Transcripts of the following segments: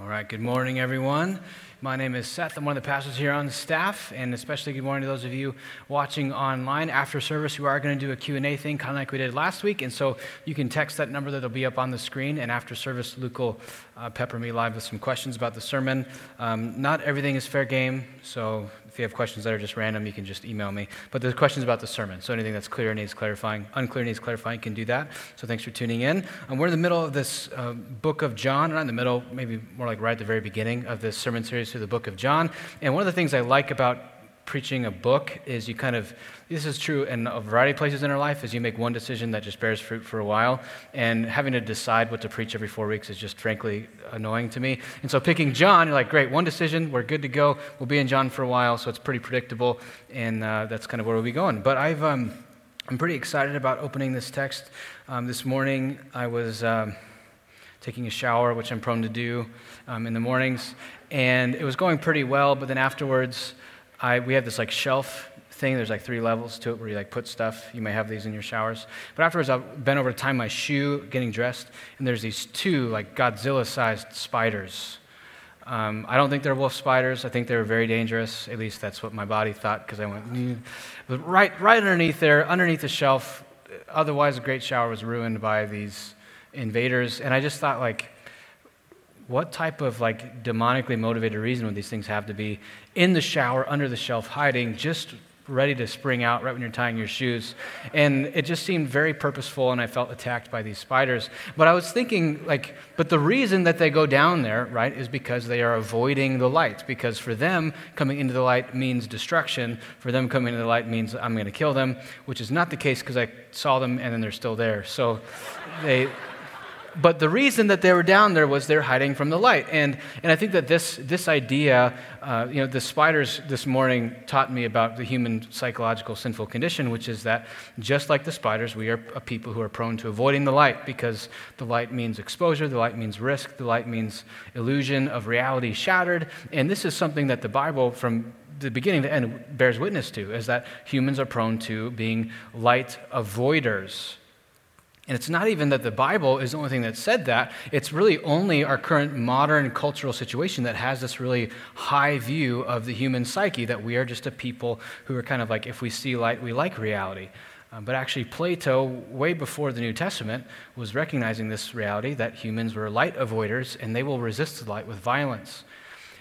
All right, good morning, everyone. My name is Seth. I'm one of the pastors here on staff, and especially good morning to those of you watching online after service. We are going to do a Q&A thing, kind of like we did last week, and so you can text that number that'll be up on the screen, and after service, Luke will uh, pepper me live with some questions about the sermon. Um, not everything is fair game, so if you have questions that are just random, you can just email me. But there's questions about the sermon, so anything that's clear needs clarifying, unclear needs clarifying, can do that. So thanks for tuning in. We're in the middle of this uh, book of John, not in the middle, maybe more like right at the very beginning of this sermon series through the book of John. And one of the things I like about preaching a book is you kind of this is true in a variety of places in our life is you make one decision that just bears fruit for a while. And having to decide what to preach every four weeks is just frankly annoying to me. And so picking john you're like great one decision we're good to go. We'll be in john for a while so it's pretty predictable. And uh, that's kind of where we'll be going. But i've um, i'm pretty excited about opening this text. Um, this morning i was um, taking a shower which i'm prone to do um, in the mornings and it was going pretty well but then afterwards I, we have this like shelf thing. There's like three levels to it where you like put stuff. You may have these in your showers. But afterwards, I bent over to tie my shoe, getting dressed, and there's these two like Godzilla-sized spiders. Um, I don't think they're wolf spiders. I think they were very dangerous. At least that's what my body thought because I went. Mm. But right, right underneath there, underneath the shelf. Otherwise, a great shower was ruined by these invaders, and I just thought like what type of like demonically motivated reason would these things have to be in the shower under the shelf hiding just ready to spring out right when you're tying your shoes? And it just seemed very purposeful and i felt attacked by these spiders. But i was thinking like but the reason that they go down there right is because they are avoiding the light. Because for them coming into the light means destruction. For them coming into the light means i'm going to kill them which is not the case because i saw them and then they're still there. So they but the reason that they were down there was they're hiding from the light. And, and I think that this, this idea, uh, you know, the spiders this morning taught me about the human psychological sinful condition, which is that just like the spiders, we are a people who are prone to avoiding the light because the light means exposure, the light means risk, the light means illusion of reality shattered. And this is something that the Bible, from the beginning to end, bears witness to, is that humans are prone to being light avoiders. And it's not even that the Bible is the only thing that said that. It's really only our current modern cultural situation that has this really high view of the human psyche that we are just a people who are kind of like, if we see light, we like reality. Um, but actually, Plato, way before the New Testament, was recognizing this reality that humans were light avoiders and they will resist the light with violence.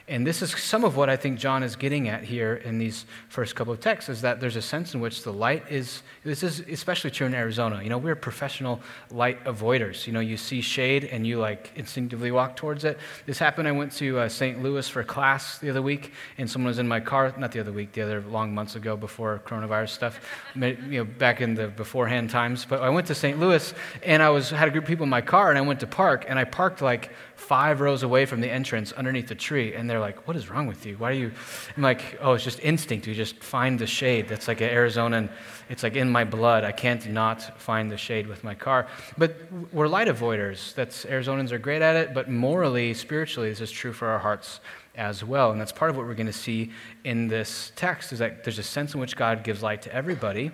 And this is some of what I think John is getting at here in these first couple of texts is that there's a sense in which the light is, this is especially true in Arizona. You know, we're professional light avoiders. You know, you see shade and you like instinctively walk towards it. This happened, I went to uh, St. Louis for class the other week and someone was in my car, not the other week, the other long months ago before coronavirus stuff, you know, back in the beforehand times. But I went to St. Louis and I was, had a group of people in my car and I went to park and I parked like five rows away from the entrance underneath the tree. And they're like, What is wrong with you? Why are you? I'm like, Oh, it's just instinct. You just find the shade. That's like an Arizonan, it's like in my blood. I can't not find the shade with my car. But we're light avoiders. That's Arizonans are great at it, but morally, spiritually, this is true for our hearts as well. And that's part of what we're going to see in this text is that there's a sense in which God gives light to everybody,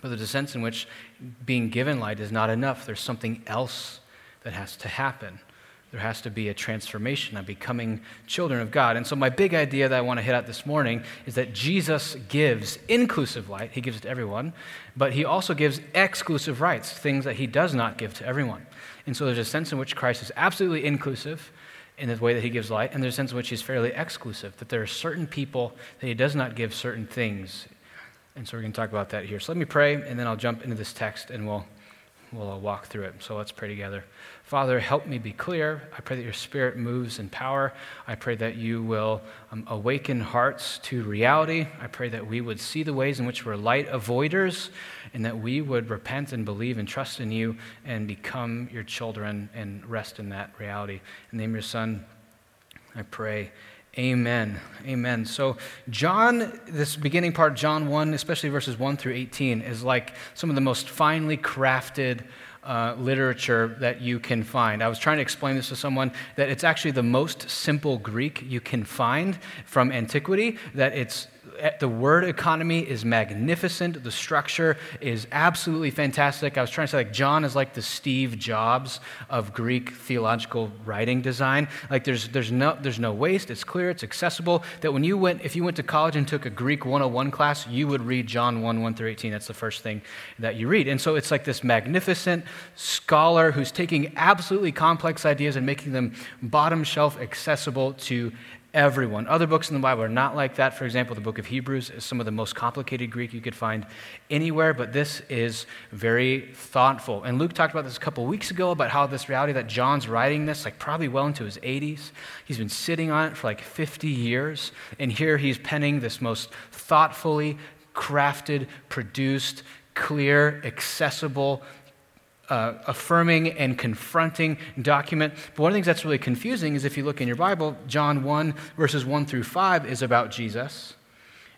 but there's a sense in which being given light is not enough. There's something else that has to happen there has to be a transformation of becoming children of God. And so, my big idea that I want to hit at this morning is that Jesus gives inclusive light, He gives it to everyone, but He also gives exclusive rights, things that He does not give to everyone. And so, there's a sense in which Christ is absolutely inclusive in the way that He gives light, and there's a sense in which He's fairly exclusive, that there are certain people that He does not give certain things. And so, we're going to talk about that here. So, let me pray, and then I'll jump into this text and we'll, we'll walk through it. So, let's pray together. Father, help me be clear. I pray that your spirit moves in power. I pray that you will um, awaken hearts to reality. I pray that we would see the ways in which we're light avoiders and that we would repent and believe and trust in you and become your children and rest in that reality. In the name of your Son, I pray. Amen. Amen. So, John, this beginning part, John 1, especially verses 1 through 18, is like some of the most finely crafted uh, literature that you can find. I was trying to explain this to someone that it's actually the most simple Greek you can find from antiquity, that it's Eh, the word economy is magnificent. The structure is absolutely fantastic. I was trying to say, like, John is like the Steve Jobs of Greek theological writing design. Like, there's, there's, no, there's no waste. It's clear. It's accessible. That when you went, if you went to college and took a Greek 101 class, you would read John 1, 1 through 18. That's the first thing that you read. And so it's like this magnificent scholar who's taking absolutely complex ideas and making them bottom shelf accessible to everyone. Other books in the Bible are not like that. For example, the book of Hebrews is some of the most complicated Greek you could find anywhere, but this is very thoughtful. And Luke talked about this a couple weeks ago about how this reality that John's writing this, like probably well into his 80s. He's been sitting on it for like 50 years, and here he's penning this most thoughtfully crafted, produced, clear, accessible uh, affirming and confronting document. But one of the things that's really confusing is if you look in your Bible, John 1, verses 1 through 5 is about Jesus.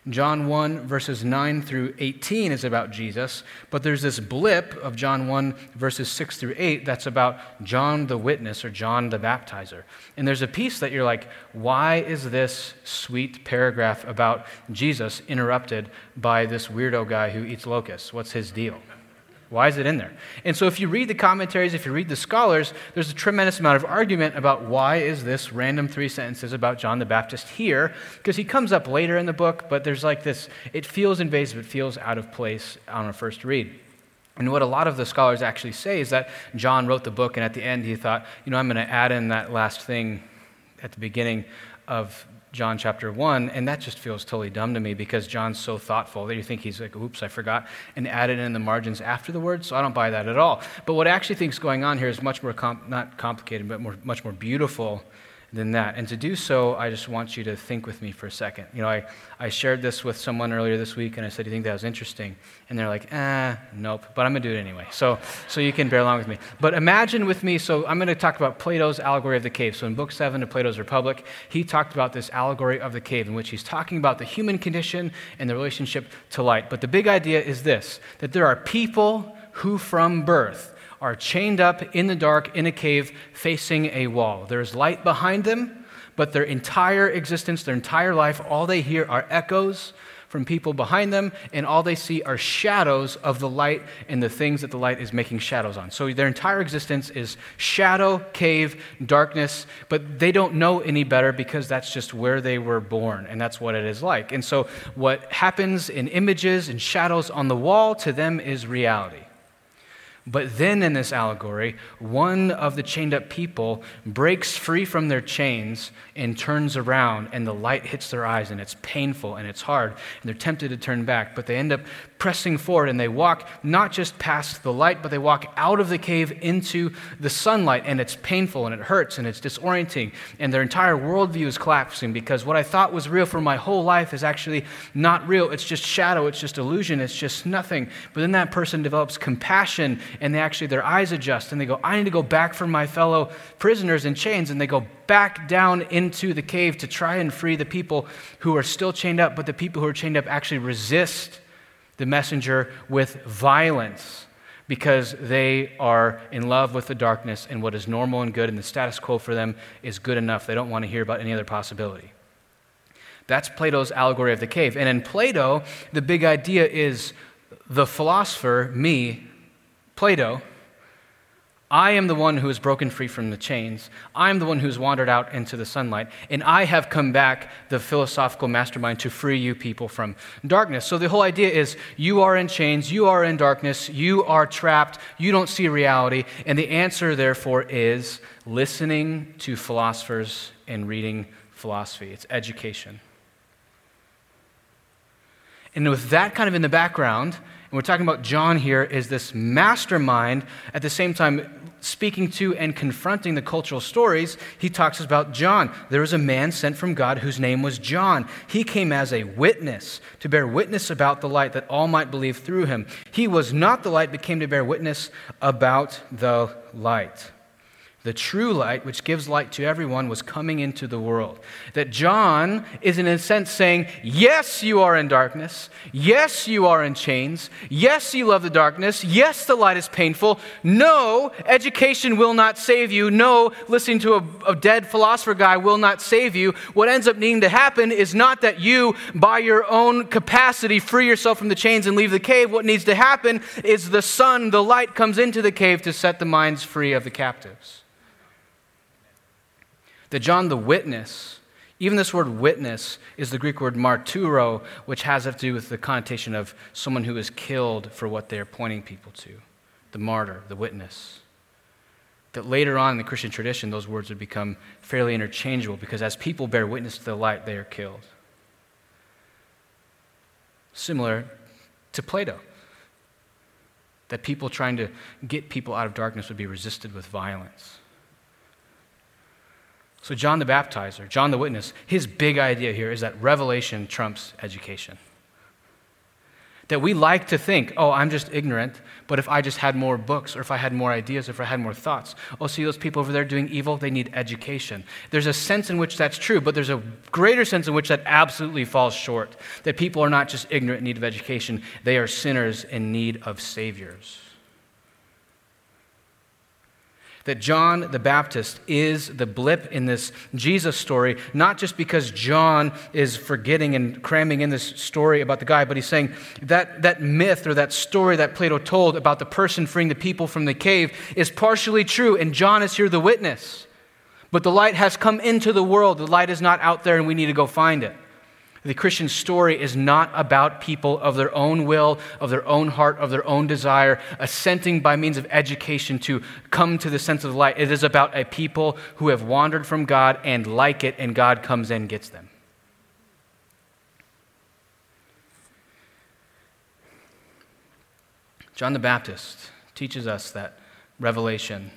John 1, verses 9 through 18 is about Jesus, but there's this blip of John 1, verses 6 through 8 that's about John the witness or John the baptizer. And there's a piece that you're like, why is this sweet paragraph about Jesus interrupted by this weirdo guy who eats locusts? What's his deal? Why is it in there? And so if you read the commentaries, if you read the scholars, there's a tremendous amount of argument about why is this random three sentences about John the Baptist here? Because he comes up later in the book, but there's like this, it feels invasive, it feels out of place on a first read. And what a lot of the scholars actually say is that John wrote the book, and at the end he thought, you know, I'm going to add in that last thing at the beginning of John chapter 1, and that just feels totally dumb to me because John's so thoughtful that you think he's like, oops, I forgot, and added in the margins after the word, so I don't buy that at all. But what I actually think is going on here is much more, not complicated, but more, much more beautiful than that. And to do so, I just want you to think with me for a second. You know, I, I shared this with someone earlier this week, and I said, Do you think that was interesting? And they're like, Eh, nope, but I'm going to do it anyway. So, so you can bear along with me. But imagine with me, so I'm going to talk about Plato's allegory of the cave. So in Book 7 of Plato's Republic, he talked about this allegory of the cave, in which he's talking about the human condition and the relationship to light. But the big idea is this that there are people who from birth, are chained up in the dark in a cave facing a wall. There's light behind them, but their entire existence, their entire life, all they hear are echoes from people behind them, and all they see are shadows of the light and the things that the light is making shadows on. So their entire existence is shadow, cave, darkness, but they don't know any better because that's just where they were born, and that's what it is like. And so what happens in images and shadows on the wall to them is reality. But then in this allegory, one of the chained up people breaks free from their chains and turns around, and the light hits their eyes, and it's painful and it's hard, and they're tempted to turn back. But they end up pressing forward, and they walk not just past the light, but they walk out of the cave into the sunlight, and it's painful and it hurts and it's disorienting, and their entire worldview is collapsing because what I thought was real for my whole life is actually not real. It's just shadow, it's just illusion, it's just nothing. But then that person develops compassion and they actually, their eyes adjust and they go, I need to go back for my fellow prisoners in chains. And they go back down into the cave to try and free the people who are still chained up, but the people who are chained up actually resist the messenger with violence because they are in love with the darkness and what is normal and good and the status quo for them is good enough. They don't want to hear about any other possibility. That's Plato's allegory of the cave. And in Plato, the big idea is the philosopher, me, Plato, I am the one who has broken free from the chains. I am the one who's wandered out into the sunlight. And I have come back, the philosophical mastermind, to free you people from darkness. So the whole idea is you are in chains, you are in darkness, you are trapped, you don't see reality. And the answer, therefore, is listening to philosophers and reading philosophy. It's education. And with that kind of in the background, and we're talking about John here is this mastermind, at the same time speaking to and confronting the cultural stories. He talks about John. There was a man sent from God whose name was John. He came as a witness to bear witness about the light that all might believe through him. He was not the light, but came to bear witness about the light. The true light, which gives light to everyone, was coming into the world. That John is, in a sense, saying, Yes, you are in darkness. Yes, you are in chains. Yes, you love the darkness. Yes, the light is painful. No, education will not save you. No, listening to a, a dead philosopher guy will not save you. What ends up needing to happen is not that you, by your own capacity, free yourself from the chains and leave the cave. What needs to happen is the sun, the light, comes into the cave to set the minds free of the captives that John the witness, even this word witness is the Greek word marturo, which has to do with the connotation of someone who is killed for what they're pointing people to the martyr, the witness. That later on in the Christian tradition, those words would become fairly interchangeable because as people bear witness to the light, they are killed. Similar to Plato, that people trying to get people out of darkness would be resisted with violence. So, John the Baptizer, John the Witness, his big idea here is that revelation trumps education. That we like to think, oh, I'm just ignorant, but if I just had more books, or if I had more ideas, or if I had more thoughts, oh, see those people over there doing evil? They need education. There's a sense in which that's true, but there's a greater sense in which that absolutely falls short. That people are not just ignorant in need of education, they are sinners in need of saviors that John the Baptist is the blip in this Jesus story, not just because John is forgetting and cramming in this story about the guy, but he's saying that that myth or that story that Plato told about the person freeing the people from the cave is partially true, and John is here the witness. But the light has come into the world. The light is not out there, and we need to go find it. The Christian story is not about people of their own will, of their own heart, of their own desire, assenting by means of education to come to the sense of the light. It is about a people who have wandered from God and like it, and God comes and gets them. John the Baptist teaches us that revelation,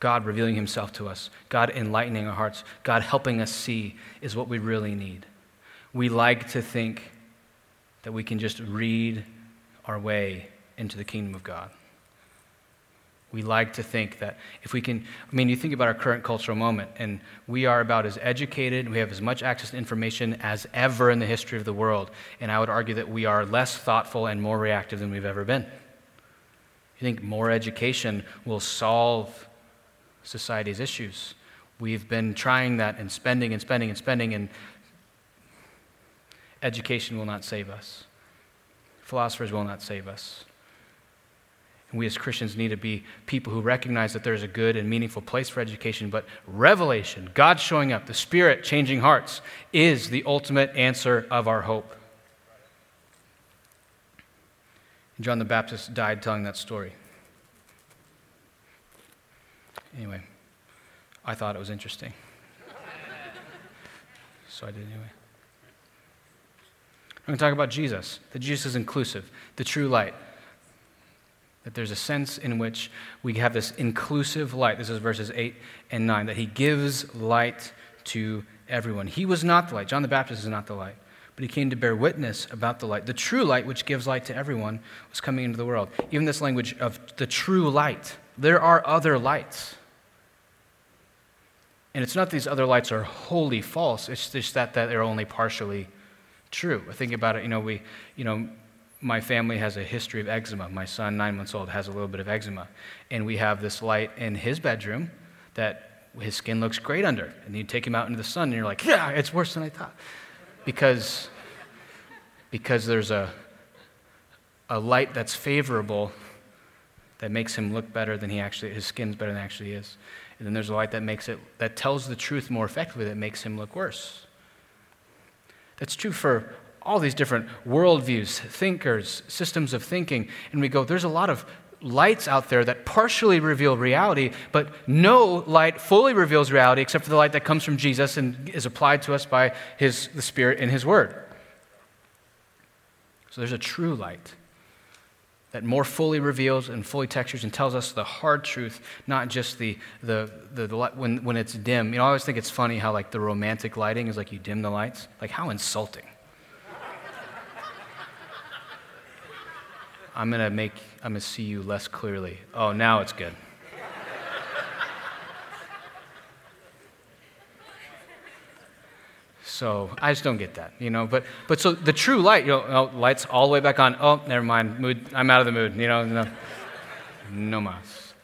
God revealing himself to us, God enlightening our hearts, God helping us see, is what we really need we like to think that we can just read our way into the kingdom of God. We like to think that if we can, I mean, you think about our current cultural moment, and we are about as educated, we have as much access to information as ever in the history of the world. And I would argue that we are less thoughtful and more reactive than we've ever been. You think more education will solve society's issues? We've been trying that and spending and spending and spending, and Education will not save us, philosophers will not save us. And we as Christians need to be people who recognize that there's a good and meaningful place for education, but revelation, God showing up, the Spirit changing hearts, is the ultimate answer of our hope. John the Baptist died telling that story. Anyway, I thought it was interesting. so I did anyway. I'm going to talk about Jesus, that Jesus is inclusive, the true light. That there's a sense in which we have this inclusive light. This is verses 8 and 9, that he gives light to everyone. He was not the light. John the Baptist is not the light, but he came to bear witness about the light. The true light, which gives light to everyone, was coming into the world. Even this language of the true light, there are other lights. And it's not these other lights are wholly false, it's just that, that they're only partially true. I think about it, you know, we, you know, my family has a history of eczema. My son, nine months old, has a little bit of eczema. And we have this light in his bedroom that his skin looks great under. And you take him out into the sun, and you're like, yeah, it's worse than I thought. Because, because there's a, a light that's favorable that makes him look better than he actually, his skin's better than actually is. And then there's a light that makes it, that tells the truth more effectively that makes him look worse. That's true for all these different worldviews, thinkers, systems of thinking. And we go, there's a lot of lights out there that partially reveal reality, but no light fully reveals reality except for the light that comes from Jesus and is applied to us by his, the Spirit in His Word. So there's a true light that more fully reveals and fully textures and tells us the hard truth, not just the, the, the, the, when, when it's dim. You know, I always think it's funny how like the romantic lighting is like you dim the lights. Like how insulting. I'm gonna make, I'm gonna see you less clearly. Oh, now it's good. So I just don't get that, you know. But, but so the true light, you know, oh, lights all the way back on. Oh, never mind. Mood, I'm out of the mood, you know. No, no mas.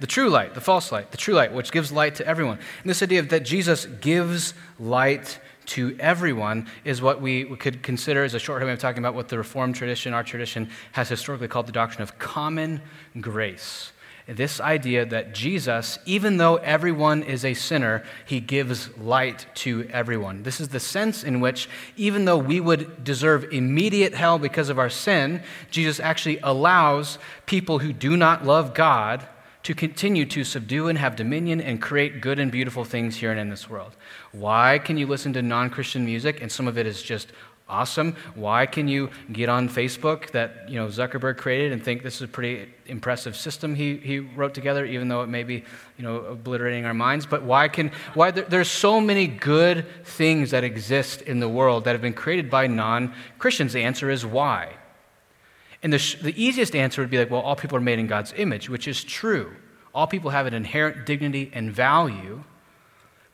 The true light, the false light, the true light, which gives light to everyone. And this idea of that Jesus gives light to everyone is what we could consider as a shorthand way of talking about what the Reformed tradition, our tradition, has historically called the doctrine of common grace. This idea that Jesus, even though everyone is a sinner, he gives light to everyone. This is the sense in which, even though we would deserve immediate hell because of our sin, Jesus actually allows people who do not love God to continue to subdue and have dominion and create good and beautiful things here and in this world. Why can you listen to non Christian music and some of it is just awesome? Why can you get on Facebook that you know Zuckerberg created and think this is a pretty impressive system he, he wrote together, even though it may be you know obliterating our minds? But why can why there, there's so many good things that exist in the world that have been created by non Christians? The answer is why. And the, sh- the easiest answer would be like, well, all people are made in God's image, which is true. All people have an inherent dignity and value.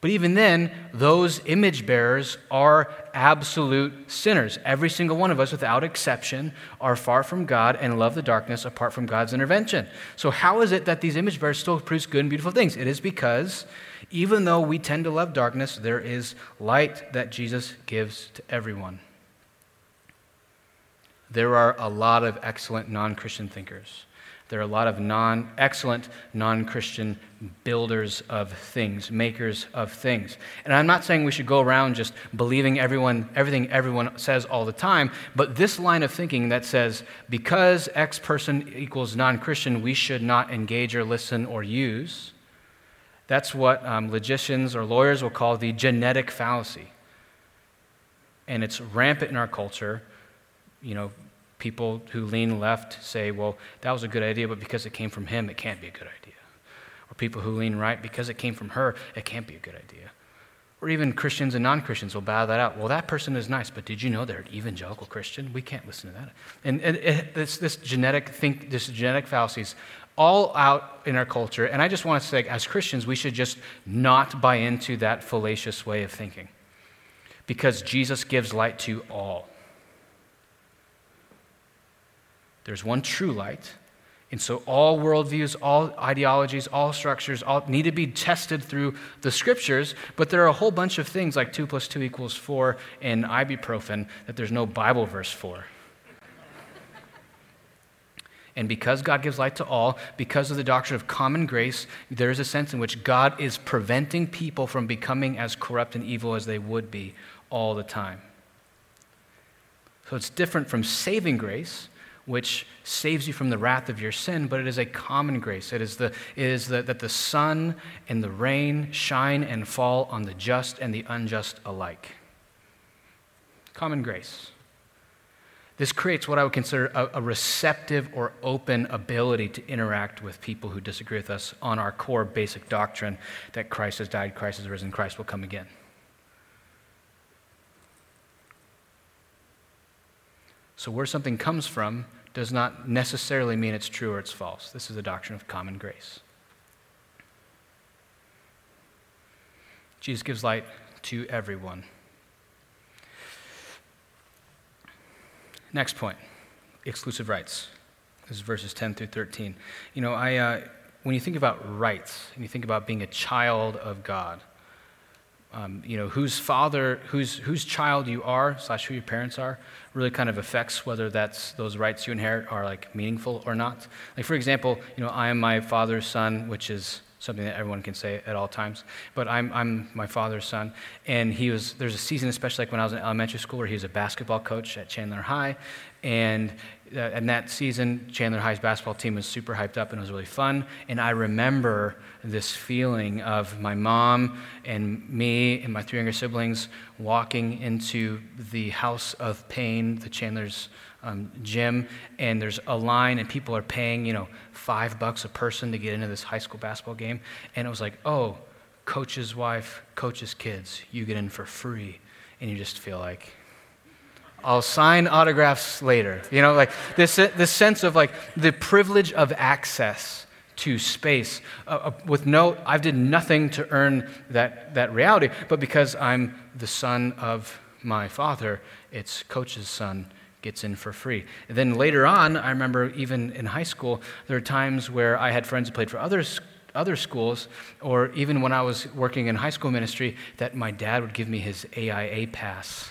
But even then, those image bearers are absolute sinners. Every single one of us, without exception, are far from God and love the darkness apart from God's intervention. So, how is it that these image bearers still produce good and beautiful things? It is because even though we tend to love darkness, there is light that Jesus gives to everyone. There are a lot of excellent non Christian thinkers. There are a lot of non, excellent non Christian builders of things, makers of things. And I'm not saying we should go around just believing everyone, everything everyone says all the time, but this line of thinking that says because X person equals non Christian, we should not engage or listen or use, that's what um, logicians or lawyers will call the genetic fallacy. And it's rampant in our culture you know, people who lean left say, well, that was a good idea, but because it came from him, it can't be a good idea. Or people who lean right, because it came from her, it can't be a good idea. Or even Christians and non Christians will bow that out. Well, that person is nice, but did you know they're an evangelical Christian? We can't listen to that. And, and it, this, this genetic think, this genetic fallacies all out in our culture. And I just want to say, as Christians, we should just not buy into that fallacious way of thinking. Because Jesus gives light to all. There's one true light. And so all worldviews, all ideologies, all structures all need to be tested through the scriptures, but there are a whole bunch of things like 2 plus 2 equals 4 and ibuprofen that there's no Bible verse for. And because God gives light to all, because of the doctrine of common grace, there is a sense in which God is preventing people from becoming as corrupt and evil as they would be all the time. So it's different from saving grace, which saves you from the wrath of your sin, but it is a common grace. It is, the, it is the, that the sun and the rain shine and fall on the just and the unjust alike. Common grace. This creates what I would consider a, a, receptive or open ability to interact with people who disagree with us on our core basic doctrine that Christ has died, Christ has risen, Christ will come again. So, where something comes from does not necessarily mean it's true or it's false. This is the doctrine of common grace. Jesus gives light to everyone. Next point exclusive rights. This is verses 10 through 13. You know, I, uh, when you think about rights and you think about being a child of God, um, you know, whose father, whose, whose child you are, slash who your parents are, really kind of affects whether that's those rights you inherit are like meaningful or not. Like, for example, you know, I am my father's son, which is something that everyone can say at all times. But I'm, I'm my father's son, and he was. There's a season, especially like when I was in elementary school, where he was a basketball coach at Chandler High, and uh, and that season, Chandler High's basketball team was super hyped up and it was really fun. And I remember this feeling of my mom and me and my three younger siblings walking into the house of pain, the Chandler's um, gym, and there's a line, and people are paying, you know, five bucks a person to get into this high school basketball game. And it was like, oh, coach's wife, coach's kids, you get in for free. And you just feel like, I'll sign autographs later. You know, like this, this sense of like the privilege of access to space uh, uh, with no, I've did nothing to earn that, that reality, but because I'm the son of my father, it's coach's son gets in for free. And then later on, I remember even in high school, there are times where I had friends who played for others other schools, or even when I was working in high school ministry, that my dad would give me his AIA pass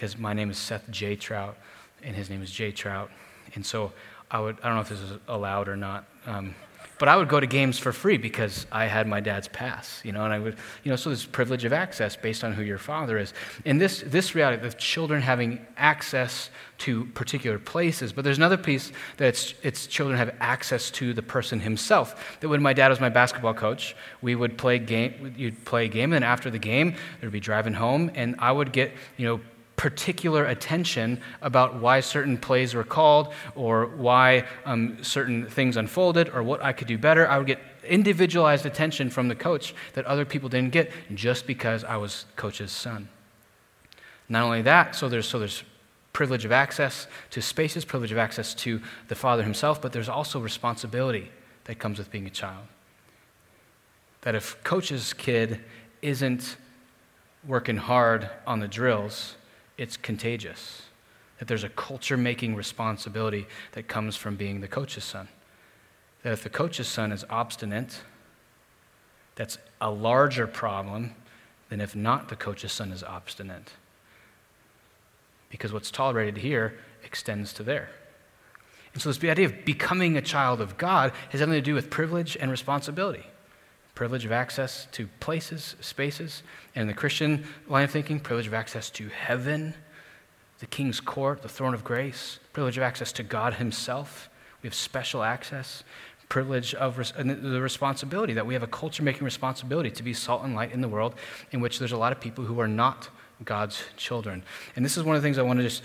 because my name is Seth J. Trout and his name is Jay Trout. And so I would, I don't know if this is allowed or not, um, but I would go to games for free because I had my dad's pass, you know, and I would, you know, so this privilege of access based on who your father is. And this, this reality of children having access to particular places, but there's another piece that it's, it's children have access to the person himself. That when my dad was my basketball coach, we would play game, you'd play a game, and after the game, there'd be driving home, and I would get, you know, particular attention about why certain plays were called or why um, certain things unfolded or what I could do better. I would get individualized attention from the coach that other people didn't get just because I was coach's son. Not only that, so there's, so there's privilege of access to spaces, privilege of access to the father himself, but there's also responsibility that comes with being a child. That if coach's kid isn't working hard on the drills, it's contagious. That there's a culture making responsibility that comes from being the coach's son. That if the coach's son is obstinate, that's a larger problem than if not the coach's son is obstinate. Because what's tolerated here extends to there. And so, this idea of becoming a child of God has something to do with privilege and responsibility privilege of access to places, spaces, and in the Christian line of thinking, privilege of access to heaven, the king's court, the throne of grace, privilege of access to God himself. We have special access, privilege of res- the responsibility that we have a culture making responsibility to be salt and light in the world in which there's a lot of people who are not God's children. And this is one of the things I want to just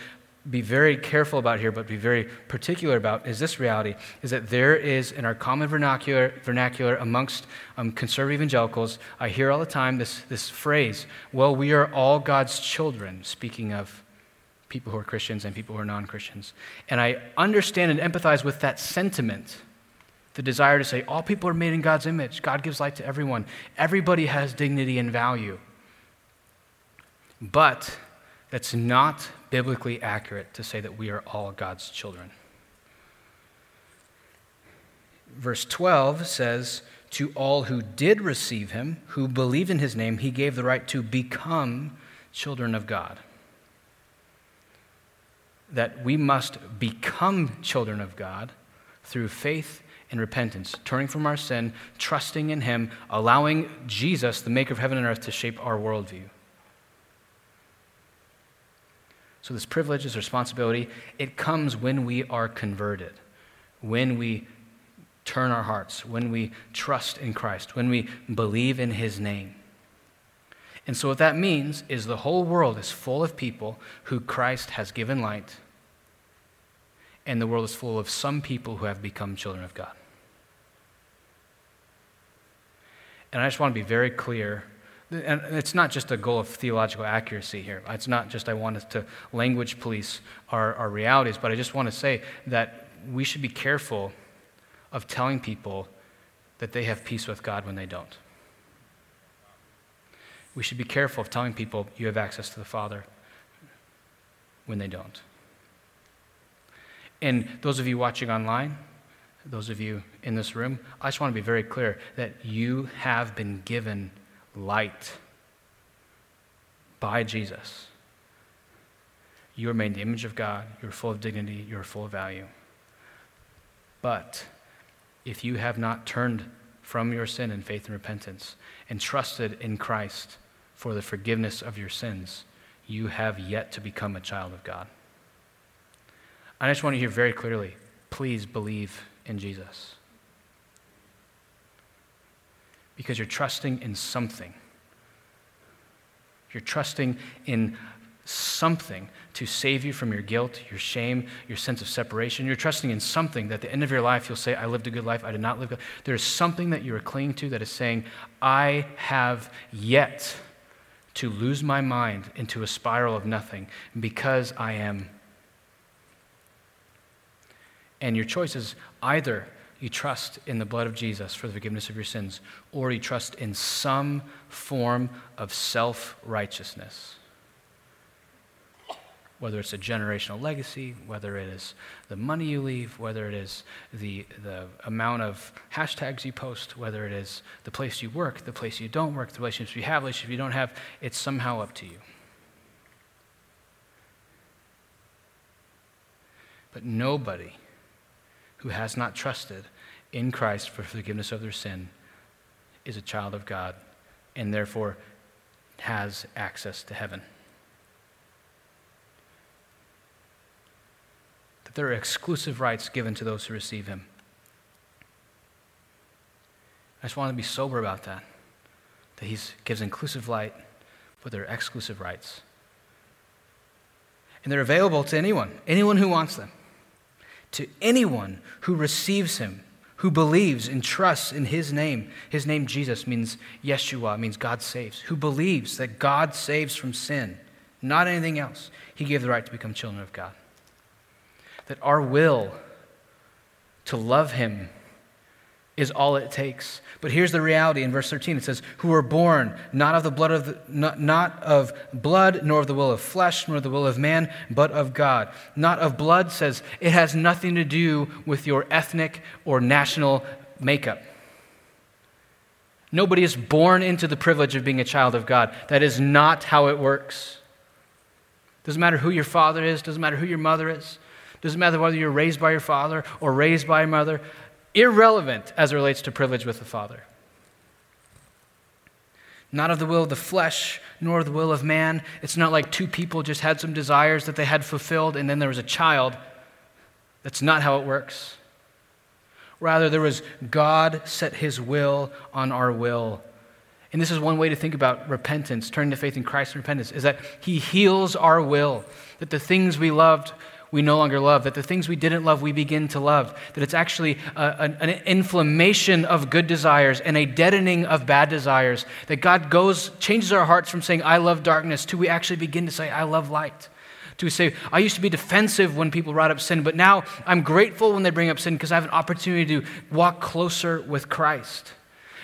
be very careful about here, but be very particular about, is this reality is that there is, in our common vernacular, vernacular amongst um, conservative evangelicals, I hear all the time this, this phrase, well, we are all God's children, speaking of people who are Christians and people who are non Christians. And I understand and empathize with that sentiment. The desire to say, all people are made in God's image. God gives light to everyone. Everybody has dignity and value. But that's not biblically accurate to say that we are all God's children. Verse 12 says, To all who did receive him, who believed in his name, he gave the right to become children of God. That we must become children of God through faith and repentance, turning from our sin, trusting in him, allowing Jesus, the maker of heaven and earth, to shape our worldview. So, this privilege, this responsibility, it comes when we are converted, when we turn our hearts, when we trust in Christ, when we believe in his name. And so, what that means is the whole world is full of people who Christ has given light, and the world is full of some people who have become children of God. And I just want to be very clear and it's not just a goal of theological accuracy here. It's not just I want us to language police our, our realities, but I just want to say that we should be careful of telling people that they have peace with God when they don't. We should be careful of telling people you have access to the Father when they don't. And those of you watching online, those of you in this room, I just want to be very clear that you have been given light by Jesus. You are made in the image of God. You're full of dignity. You're full of value. But if you have not turned from your sin in faith and repentance and trusted in Christ for the forgiveness of your sins, you have yet to become a child of God. I just want to hear very clearly please believe in Jesus because you're trusting in something. You're trusting in something to save you from your guilt, your shame, your sense of separation. You're trusting in something that at the end of your life you'll say, I lived a good life, I did not live good. There's something that you are clinging to that is saying, I have yet to lose my mind into a spiral of nothing because I am. And your choice is either you trust in the blood of Jesus for the forgiveness of your sins, or you trust in some form of self righteousness. Whether it's a generational legacy, whether it is the money you leave, whether it is the, the amount of hashtags you post, whether it is the place you work, the place you don't work, the relationships you have, relationships you don't have, it's somehow up to you. But nobody who has not trusted in Christ for forgiveness of their sin is a child of God and therefore has access to heaven. That there are exclusive rights given to those who receive Him. I just want to be sober about that. That He gives inclusive light, but there are exclusive rights. And they're available to anyone, anyone who wants them. To anyone who receives Him who believes and trusts in his name. His name, Jesus, means Yeshua, means God saves. Who believes that God saves from sin, not anything else. He gave the right to become children of God. That our will to love him is all it takes. But here's the reality in verse 13 it says, Who were born not of the blood of the, not, not of blood, nor of the will of flesh, nor of the will of man, but of God. Not of blood says it has nothing to do with your ethnic or national makeup. Nobody is born into the privilege of being a child of God. That is not how it works. Doesn't matter who your father is, doesn't matter who your mother is, doesn't matter whether you're raised by your father or raised by your mother irrelevant as it relates to privilege with the Father. Not of the will of the flesh, nor of the will of man. It's not like two people just had some desires that they had fulfilled and then there was a child. That's not how it works. Rather, there was God set his will on our will. And this is one way to think about repentance, turning to faith in Christ and repentance, is that he heals our will, that the things we loved we no longer love, that the things we didn't love, we begin to love, that it's actually a, an, an inflammation of good desires and a deadening of bad desires, that God goes, changes our hearts from saying, I love darkness, to we actually begin to say, I love light. To say, I used to be defensive when people brought up sin, but now I'm grateful when they bring up sin because I have an opportunity to walk closer with Christ.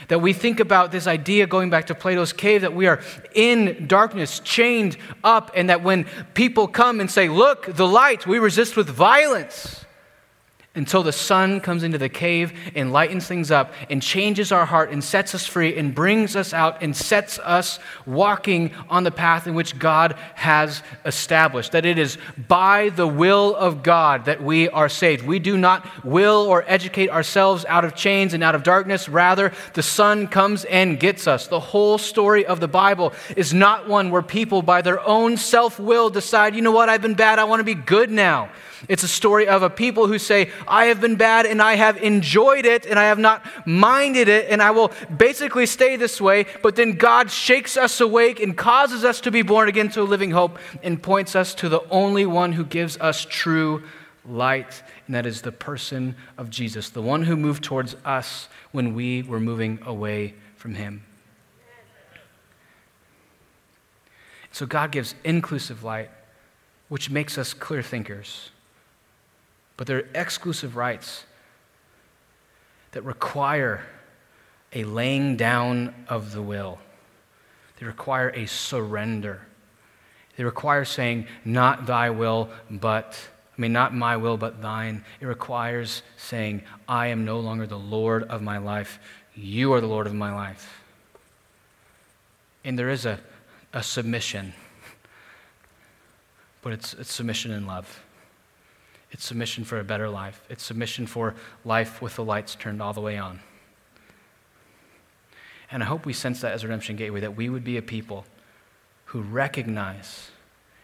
That we think about this idea going back to Plato's cave that we are in darkness, chained up, and that when people come and say, Look, the light, we resist with violence until the sun comes into the cave and lightens things up and changes our heart and sets us free and brings us out and sets us walking on the path in which God has established. That it is by the will of God that we are saved. We do not will or educate ourselves out of chains and out of darkness. Rather, the sun comes and gets us. The whole story of the Bible is not one where people, by their own self will, decide, you know what, I've been bad, I want to be good now. It's a story of a people who say, I have been bad and I have enjoyed it and I have not minded it and I will basically stay this way. But then God shakes us awake and causes us to be born again to a living hope and points us to the only one who gives us true light, and that is the person of Jesus, the one who moved towards us when we were moving away from him. So God gives inclusive light, which makes us clear thinkers but they're exclusive rights that require a laying down of the will. They require a surrender. They require saying, Not thy will, but, I mean, not my will, but thine. It requires saying, I am no longer the Lord of my life. You are the Lord of my life. And there is a, a submission, but it's, it's submission in love. It's submission for a better life. It's submission for life with the lights turned all the way on. And I hope we sense that as Redemption Gateway, that we would be a people who recognize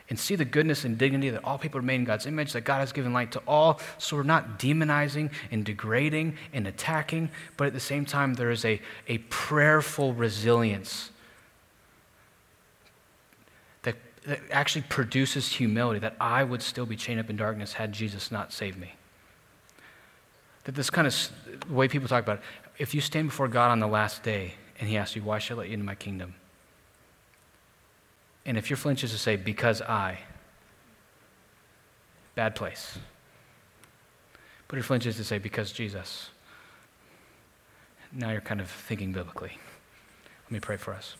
and see the goodness and dignity that all people are made in God's image, that God has given light to all. So we're not demonizing and degrading and attacking, but at the same time, there is a, a prayerful resilience that actually produces humility, that I would still be chained up in darkness had Jesus not saved me. That this kind of way people talk about it, if you stand before God on the last day and He asks you, Why should I let you into my kingdom? And if your flinch is to say, Because I, bad place. But your flinch is to say, Because Jesus, now you're kind of thinking biblically. Let me pray for us.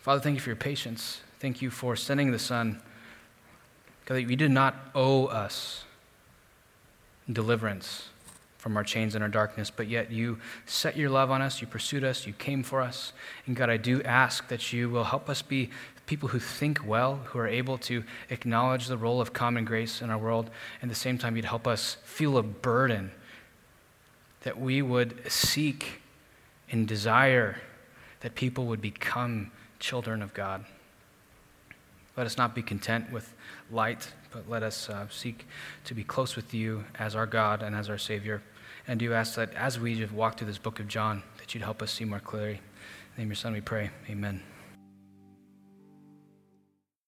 Father, thank you for your patience. Thank you for sending the Son. God, that you did not owe us deliverance from our chains and our darkness, but yet you set your love on us, you pursued us, you came for us. And God, I do ask that you will help us be people who think well, who are able to acknowledge the role of common grace in our world, and at the same time, you'd help us feel a burden that we would seek and desire that people would become children of God. Let us not be content with light, but let us uh, seek to be close with you as our God and as our Savior. And do ask that as we walk through this book of John, that you'd help us see more clearly. In the name of your Son we pray. Amen.